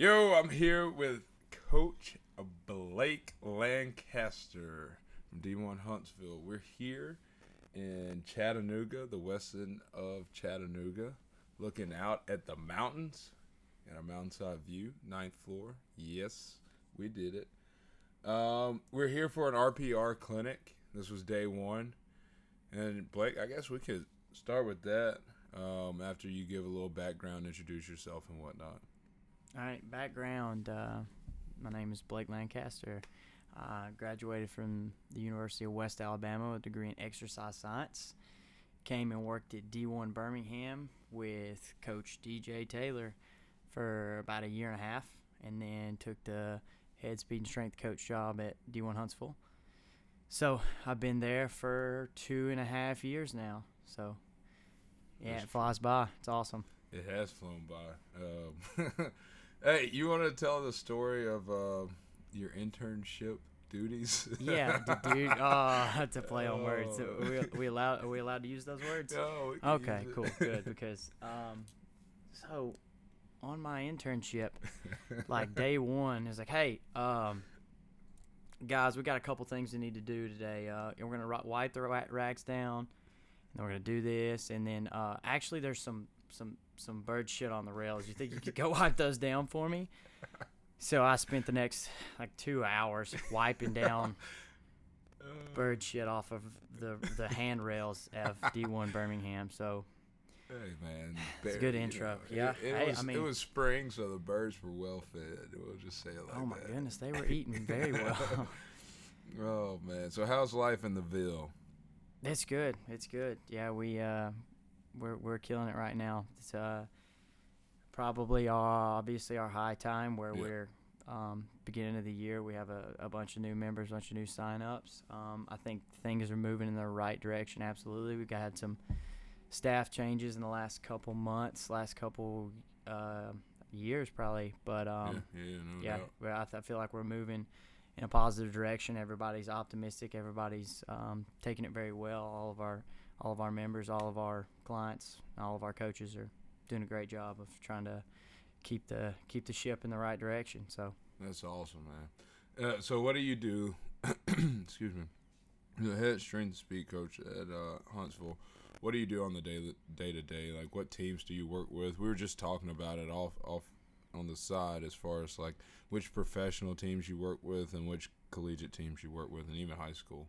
Yo, I'm here with Coach Blake Lancaster from D1 Huntsville. We're here in Chattanooga, the west end of Chattanooga, looking out at the mountains and our mountainside view, ninth floor. Yes, we did it. Um, we're here for an RPR clinic. This was day one. And Blake, I guess we could start with that um, after you give a little background, introduce yourself, and whatnot. All right, background. Uh, my name is Blake Lancaster. I graduated from the University of West Alabama with a degree in exercise science. Came and worked at D1 Birmingham with Coach DJ Taylor for about a year and a half, and then took the head speed and strength coach job at D1 Huntsville. So I've been there for two and a half years now. So yeah, That's it flies by. It's awesome. It has flown by. Um, hey, you want to tell the story of uh, your internship duties? Yeah, dude. Oh, to play on words. Oh. we, we allowed? Are we allowed to use those words? No, we Okay, cool, good. Because um, so on my internship, like day one is like, hey, um, guys, we got a couple things we need to do today. Uh, we're gonna wipe the ra- rags down, and we're gonna do this, and then uh, actually there's some some some bird shit on the rails. You think you could go wipe those down for me? So I spent the next like two hours wiping down Uh, bird shit off of the the handrails of D1 Birmingham. So Hey man, It's a good you intro. know, Yeah, it, it hey, I was, mean- it was spring, so the birds were well fed. We'll just say it like oh my that. goodness, they were eating very well. oh man, so how's life in the Ville? it's good. It's good. Yeah, we uh, we're we're killing it right now. It's uh, probably our obviously our high time where Yeah. we're um, beginning of the year. We have a, a bunch of new members, a bunch of new signups. Um, I think things are moving in the right direction. Absolutely, we've got had some staff changes in the last couple months, last couple uh, years probably, but um, yeah, yeah, no yeah, I, th- I feel like we're moving in a positive direction. Everybody's optimistic. Everybody's um, taking it very well. All of our all of our members, all of our clients, all of our coaches are doing a great job of trying to keep the keep the ship in the right direction. So That's awesome, man. Uh, so, what do you do? excuse me. The head strength and speed coach at uh, Huntsville. What do you do on the day day to day? Like, what teams do you work with? We were just talking about it off off on the side as far as like which professional teams you work with and which collegiate teams you work with, and even high school.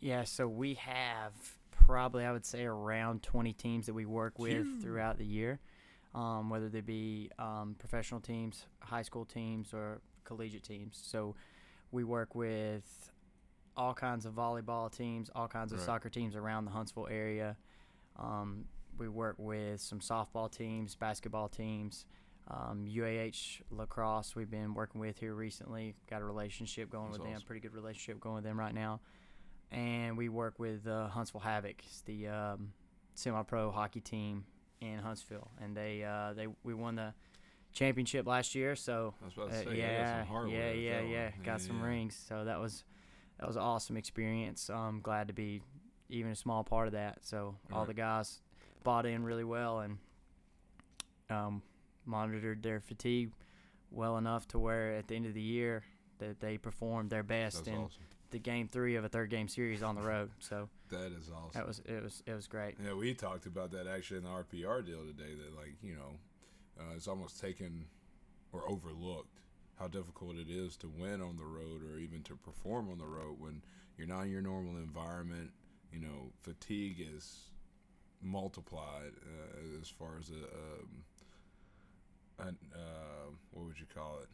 Yeah, so we have probably I would say around 20 teams that we work with throughout the year, um, whether they be um, professional teams, high school teams, or collegiate teams. So we work with all kinds of volleyball teams, all kinds of Right. soccer teams around the Huntsville area. Um, we work with some softball teams, basketball teams, um, UAH lacrosse. We've been working with here recently. Got a relationship going That's with them. Pretty good relationship going with them right now. And we work with uh, Huntsville Havoc, it's the um, semi-pro hockey team in Huntsville, and they uh, they we won the championship last year. So I was about to uh, say, yeah, you got some hardware yeah, yeah, yeah. Got some yeah. rings. So that was that was an awesome experience. I'm glad to be even a small part of that. So all Right. the guys bought in really well and um, monitored their fatigue well enough to where at the end of the year that they performed their best That's in awesome. The game three of a third game series on the road. So That is awesome. that was it was it was great. Yeah, we talked about that actually in the RPR deal today. That like you know, uh, it's almost taken or overlooked how difficult it is to win on the road or even to perform on the road when you're not in your normal environment. You know, fatigue is multiplied uh, as far as a, um, an uh, what would you call it?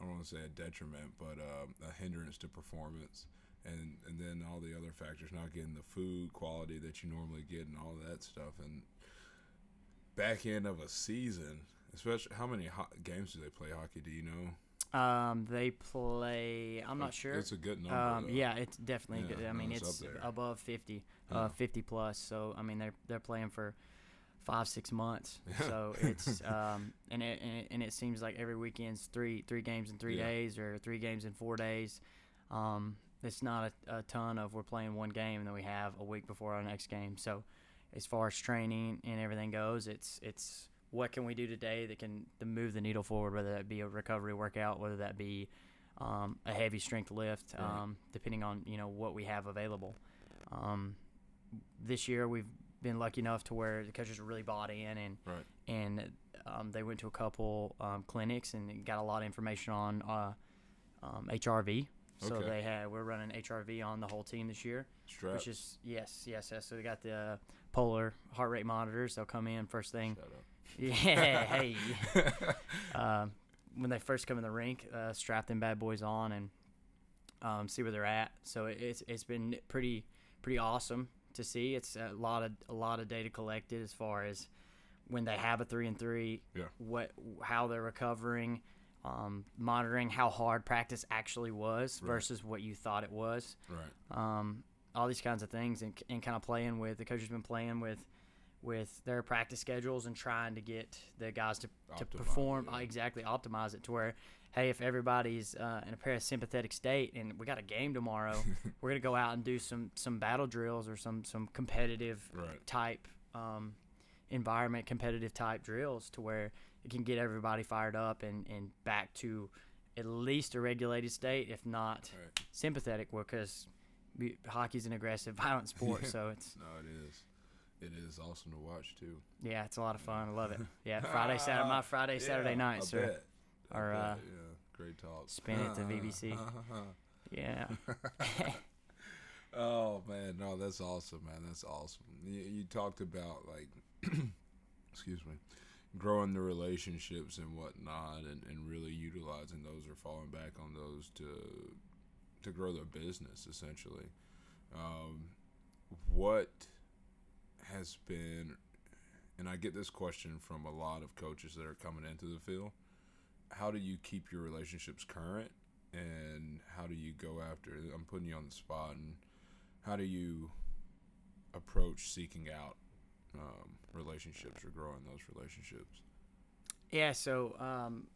I don't want to say a detriment, but um, a hindrance to performance and and then all the other factors, not getting the food quality that you normally get, and all that stuff. And back end of a season, especially how many ho- games do they play hockey? Do you know? Um, they play. I'm not sure. It's a good number. Um, yeah, it's definitely Yeah, good. I mean, it's it's, above 50, Yeah. uh, 50 plus. So I mean, they're they're playing for five six months. Yeah. So it's um, and it, and it and it seems like every weekend's three three games in three days or three games in four days. Um, it's not a, a ton of we're playing one game and then we have a week before our next game. So as far as training and everything goes, it's it's what can we do today that can to move the needle forward, whether that be a recovery workout, whether that be um, a heavy strength lift, um, depending on you know what we have available. Um, this year we've been lucky enough to where the coaches really bought in and Right. and um, they went to a couple um, clinics and got a lot of information on uh, um, HRV. So Okay. they had we're running HRV on the whole team this year, Strap. which is yes, yes, yes. So they got the uh, polar heart rate monitors. They'll come in first thing. Shut up. Yeah, hey. um, when they first come in the rink, uh, strap them bad boys on and um, see where they're at. So it, it's it's been pretty pretty awesome to see. It's a lot of a lot of data collected as far as when they have a three and three, Yeah. what how they're recovering, um, monitoring how hard practice actually was Right. versus what you thought it was right. um, all these kinds of things and, and kind of playing with the coach has been playing with with their practice schedules and trying to get the guys to, to perform yeah. exactly optimize it to where hey if everybody's uh, in a parasympathetic state and we got a game tomorrow we're gonna go out and do some some battle drills or some some competitive Right. type um, environment competitive type drills to where it can get everybody fired up and, and back to at least a regulated state if not Right. sympathetic because hockey's an aggressive, violent sport. so it's No, it is. It is awesome to watch too. yeah, it's a lot of fun. I love it. Yeah, Friday, Saturday, my Friday, Saturday Yeah, are bet. I bet, uh, yeah, great talk. spin at the VBC. yeah, oh man, no, that's awesome, man. That's awesome. You, you talked about like, excuse me, growing the relationships and whatnot, and, and really utilizing those or falling back on those to to grow their business essentially. Um, what has been, and I get this question from a lot of coaches that are coming into the field. How do you keep your relationships current, and how do you go after? I'm putting you on the spot, and how do you approach seeking out um, relationships or growing those relationships? yeah. So um,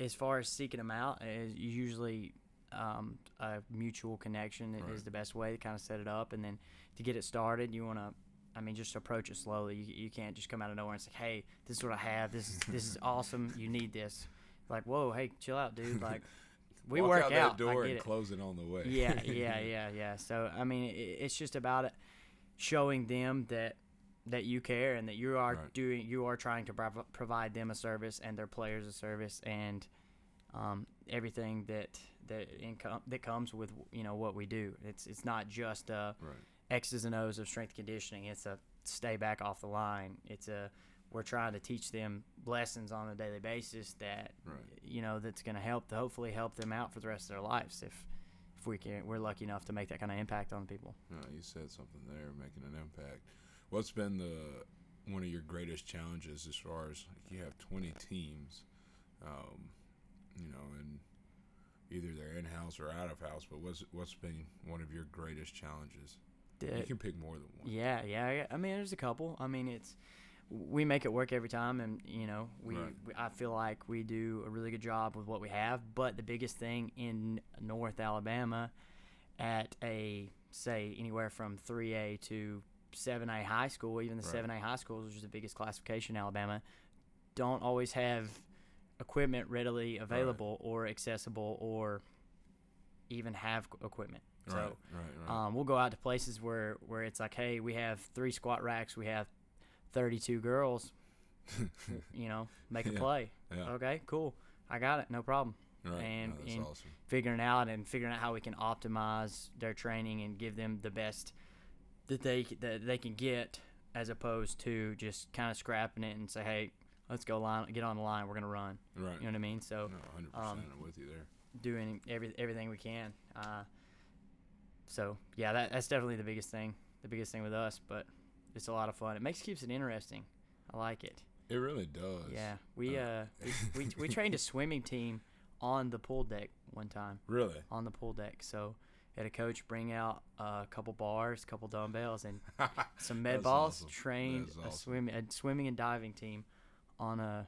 as far as seeking them out, is usually um, a mutual connection is the best way to kind of set it up, and then to get it started, you want to. I mean, just approach it slowly. You, you can't just come out of nowhere and say, "Hey, this is what I have. This is this is awesome. You need this." Like, whoa, hey, chill out, dude. Like, we Walk work out, out. that door and it. close it on the way. yeah, yeah, yeah, yeah. So I mean, it, it's just about it, showing them that that you care and that you are Right. doing, you are trying to prov- provide them a service and their players a service and um, everything that that income that comes with you know what we do. It's it's not just uh, Right. X's and O's of strength conditioning. It's a stay back off the line. It's a we're trying to teach them lessons on a daily basis that Right. you know that's going to help to hopefully help them out for the rest of their lives if if we can we're lucky enough to make that kind of impact on people. No, you said something there, making an impact. What's been the one of your greatest challenges as far as like, you have 20 teams, um, you know, and either they're in house or out of house. But what's what's been one of your greatest challenges? you can pick more than one. yeah, yeah, yeah. I mean, there's a couple. I mean, it's we make it work every time, and you know, we, Right. we I feel like we do a really good job with what we have. But the biggest thing in North Alabama, at a say anywhere from 3A to 7A high school, even the Right. 7A high schools, which is the biggest classification in Alabama, don't always have equipment readily available or accessible or even have equipment. So right, right. um, we'll go out to places where, where it's like, hey, we have three squat racks, we have 32 girls, you know, make a Yeah. play. yeah, Okay, cool. I got it, no problem. right. and- no, that's and- awesome. Figuring out and figuring out how we can optimize their training and give them the best that they that they can get, as opposed to just kind of scrapping it and say, hey, let's go line, get on the line, we're gonna run. Right. You know what I mean? So no, 100. um, I'm with you there. doing every everything we can. Uh, so yeah, that, that's definitely the biggest thing. The biggest thing with us, but it's a lot of fun. It makes keeps it interesting. I like it. It really does. Yeah, we Uh, uh we, we, we trained a swimming team on the pool deck one time Really. on the pool deck. So had a coach bring out a couple bars, a couple dumbbells, and some med balls. awesome. Trained That's a awesome. swim a swimming and diving team on a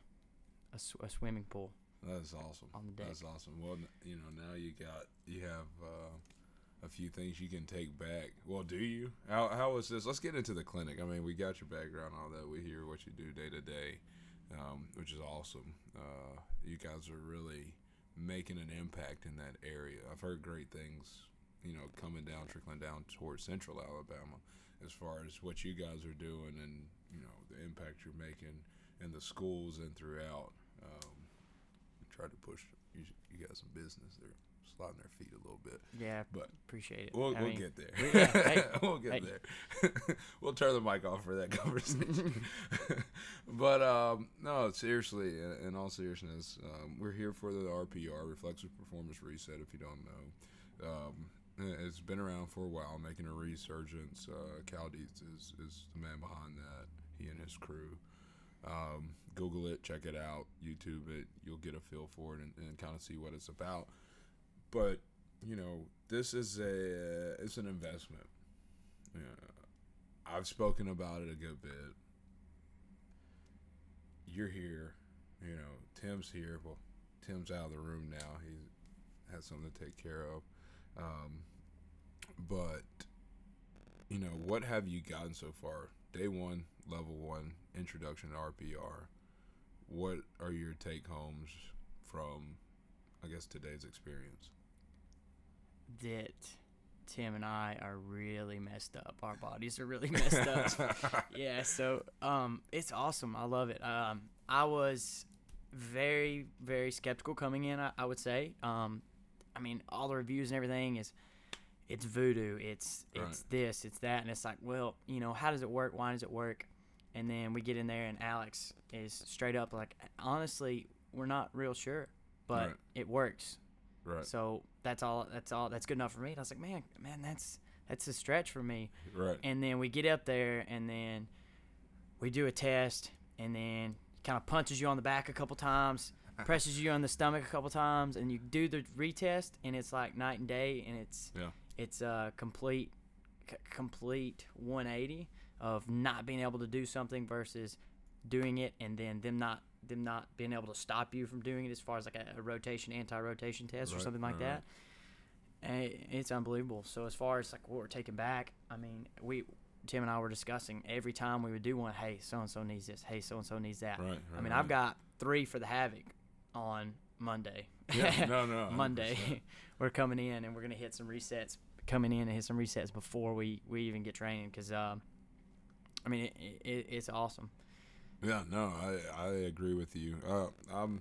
a, sw- a swimming pool. That's awesome. On the deck. That's awesome. Well, you know, now you got you have uh, a few things you can take back. Well, do you? How how is this? Let's get into the clinic. I mean, we got your background, all that. We hear what you do day to day. um, which is awesome. Uh, you guys are really making an impact in that area. I've heard great things, you know, coming down, trickling down towards Central Alabama, as far as what you guys are doing and you know the impact you're making in the schools and throughout. Um, try to push you, you guys some business. They're sliding their feet a little bit. Yeah, But appreciate it. We'll, we'll mean, get there. yeah, hey, we'll get hey. there. we'll turn the mic off for that conversation. but um, no, seriously, in, in all seriousness, um, we're here for the RPR, Reflexive Performance Reset. If you don't know, um, it's been around for a while, making a resurgence. Uh, Cal Dietz is is the man behind that. He and his crew. Um, Google it, check it out, YouTube it. You'll get a feel for it and, and kind of see what it's about. But you know, this is a it's an investment. Yeah, I've spoken about it a good bit. You're here, you know. Tim's here. Well, Tim's out of the room now. He has something to take care of. Um, but you know, what have you gotten so far? Day one, level one, introduction to RPR. What are your take homes from, I guess, today's experience? that Tim and I are really messed up. Our bodies are really messed up. yeah, so um, it's awesome. I love it. Um, I was very, very skeptical coming in. I, I would say. Um, I mean, all the reviews and everything is, it's voodoo. It's it's Right. this. It's that. And it's like, well, you know, how does it work? Why does it work? And then we get in there, and Alex is straight up like, honestly, we're not real sure, but Right. it works. Right. So that's all. That's all. That's good enough for me. And I was like, man, man, that's that's a stretch for me. Right. And then we get up there, and then we do a test, and then kind of punches you on the back a couple times, presses you on the stomach a couple times, and you do the retest, and it's like night and day, and it's Yeah. it's a complete c- complete 180 of not being able to do something versus doing it, and then them not them not being able to stop you from doing it as far as like a, a rotation anti-rotation test or something like right, right. that. And it- it's unbelievable. So as far as like what we're taking back, I mean, we Tim and I were discussing every time we would do one. Hey, so and so needs this. Hey, so and so needs that. Right. I mean, right. I've got three for the havoc on Monday. Yeah, no, no, 100%. Monday, we're coming in and we're gonna hit some resets. Coming in and hit some resets before we we even get training because um, I mean it, it, it's awesome. Yeah, no, I I agree with you. Uh, I'm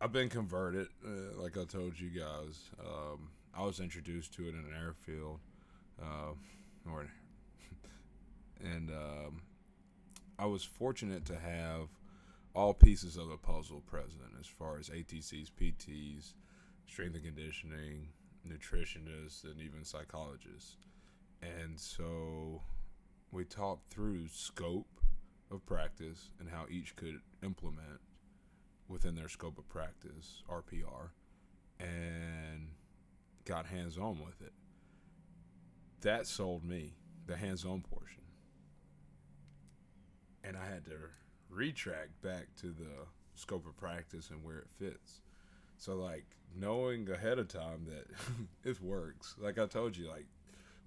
I've been converted, uh, like I told you guys. Um, I was introduced to it in an airfield, uh, or and um, I was fortunate to have all pieces of the puzzle present, as far as ATCs, PTs, strength and conditioning, nutritionists, and even psychologists. And so we talked through scope of practice and how each could implement within their scope of practice RPR and got hands on with it. That sold me the hands on portion. And I had to retract back to the scope of practice and where it fits. So like knowing ahead of time that it works. Like I told you, like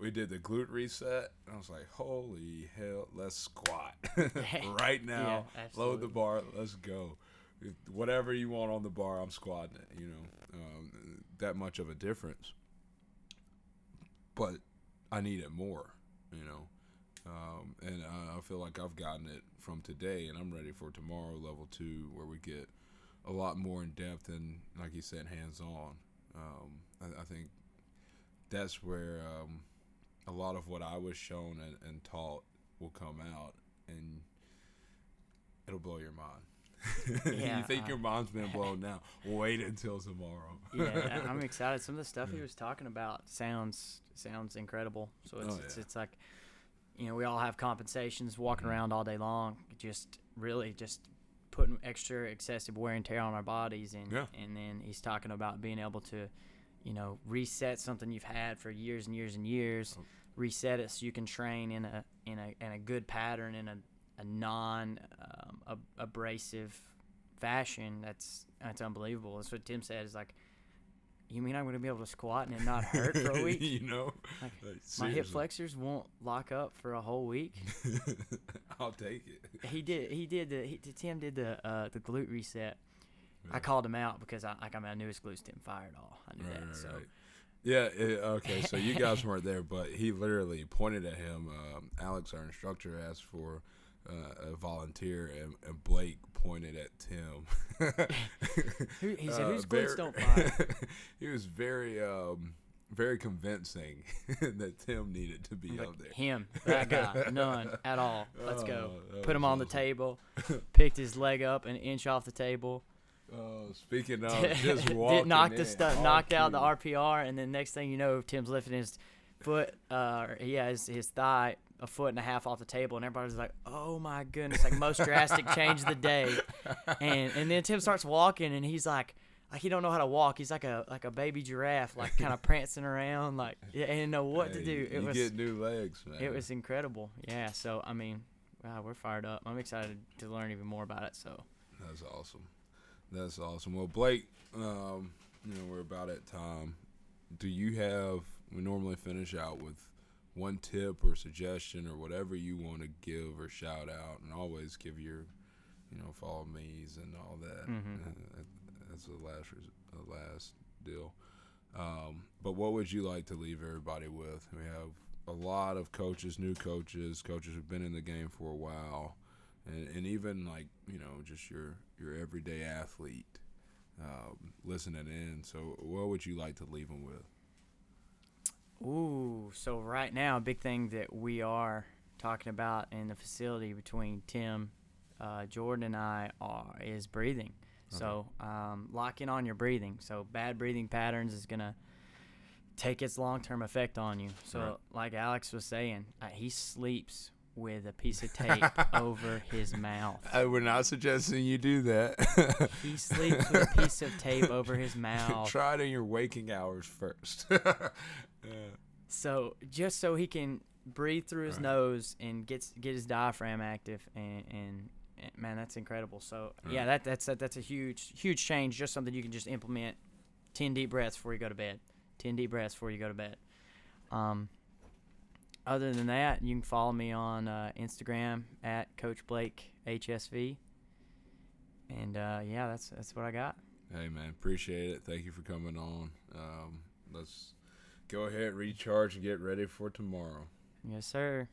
we did the glute reset. And I was like, holy hell, let's squat right now. Yeah, load the bar. Let's go. Whatever you want on the bar, I'm squatting it. You know, um, that much of a difference. But I need it more. You know, um, and I, I feel like I've gotten it from today, and I'm ready for tomorrow, level two, where we get a lot more in depth and, like you said, hands on. Um, I, I think that's where um, a lot of what I was shown and, and taught will come out, and it'll blow your mind. Yeah, you think uh, your mind's been blown now? Wait until tomorrow. yeah, I'm excited. Some of the stuff he was talking about sounds sounds incredible. So it's Oh, it's, yeah. it's like, you know, we all have compensations walking Mhm. around all day long, just really just putting extra excessive wear and tear on our bodies, and Yeah. and then he's talking about being able to, you know, reset something you've had for years and years and years, Oh. reset it so you can train in a in a in a good pattern in a a non um, ab- abrasive fashion. That's that's unbelievable. That's what Tim said. Is like you mean I'm going to be able to squat and it not hurt for a week? you know, Like, Like, My hip flexors won't lock up for a whole week. I'll take it. He did. He did the. He, Tim did the uh, the glute reset. I called him out because I like I, mean, I knew his glutes didn't fire at all. I knew Right, that. right, so right. Yeah. It, okay. So you guys weren't there, but he literally pointed at him. Um, Alex, our instructor, asked for uh, a volunteer, and, and Blake pointed at Tim. He said, Uh, "Whose glutes very- don't fire?" he was very, um, very convincing that Tim needed to be I'm up there. Him, that guy, none at all. Let's go. Oh, Put him on the table. Picked his leg up an inch off the table. Oh, speaking of just walking knock the in, stuff, all knocked out the. RPR, and then next thing you know, Tim's lifting his foot. Uh, he has his thigh a foot and a half off the table, and everybody's like, "Oh my goodness!" Like most drastic change of the day. And and then Tim starts walking, and he's like. Like he don't know how to walk. He's like a like a baby giraffe, like kind of prancing around, like yeah, and didn't know what to do. It you was get new legs, man. it was incredible. Yeah. So I mean, wow, we're fired up. I'm excited to learn even more about it. So That's awesome. That's awesome. Well, Blake, um, you know we're about at time. Do you have? We normally finish out with one tip or suggestion or whatever you want to give or shout out, and always give your, you know, follow me's and all that. Mhm. Uh, That's the last res- the last deal. Um, but what would you like to leave everybody with? We have a lot of coaches, new coaches, coaches who've been in the game for a while, and, and even like you know just your your everyday athlete um, listening in. So what would you like to leave them with? Ooh, so right now, a big thing that we are talking about in the facility between Tim, uh, Jordan, and I are is breathing. So um, lock in on your breathing. So bad breathing patterns is gonna take its long term effect on you. So Right. like Alex was saying, uh, he sleeps with a piece of tape over his mouth. I would not suggesting you do that. He sleeps with a piece of tape over his mouth. Try it in your waking hours first. Yeah. So just so he can breathe through his Right. nose and gets get his diaphragm active and, and, and man, that's incredible. So yeah, that that's that, that's a huge huge change. Just something you can just implement. Ten deep breaths before you go to bed. Ten deep breaths before you go to bed. Um. Other than that, you can follow me on uh, Instagram at Coach Blake HSV. And uh, yeah, that's that's what I got. Hey man, appreciate it. Thank you for coming on. Um, let's go ahead, recharge, and get ready for tomorrow. Yes, sir.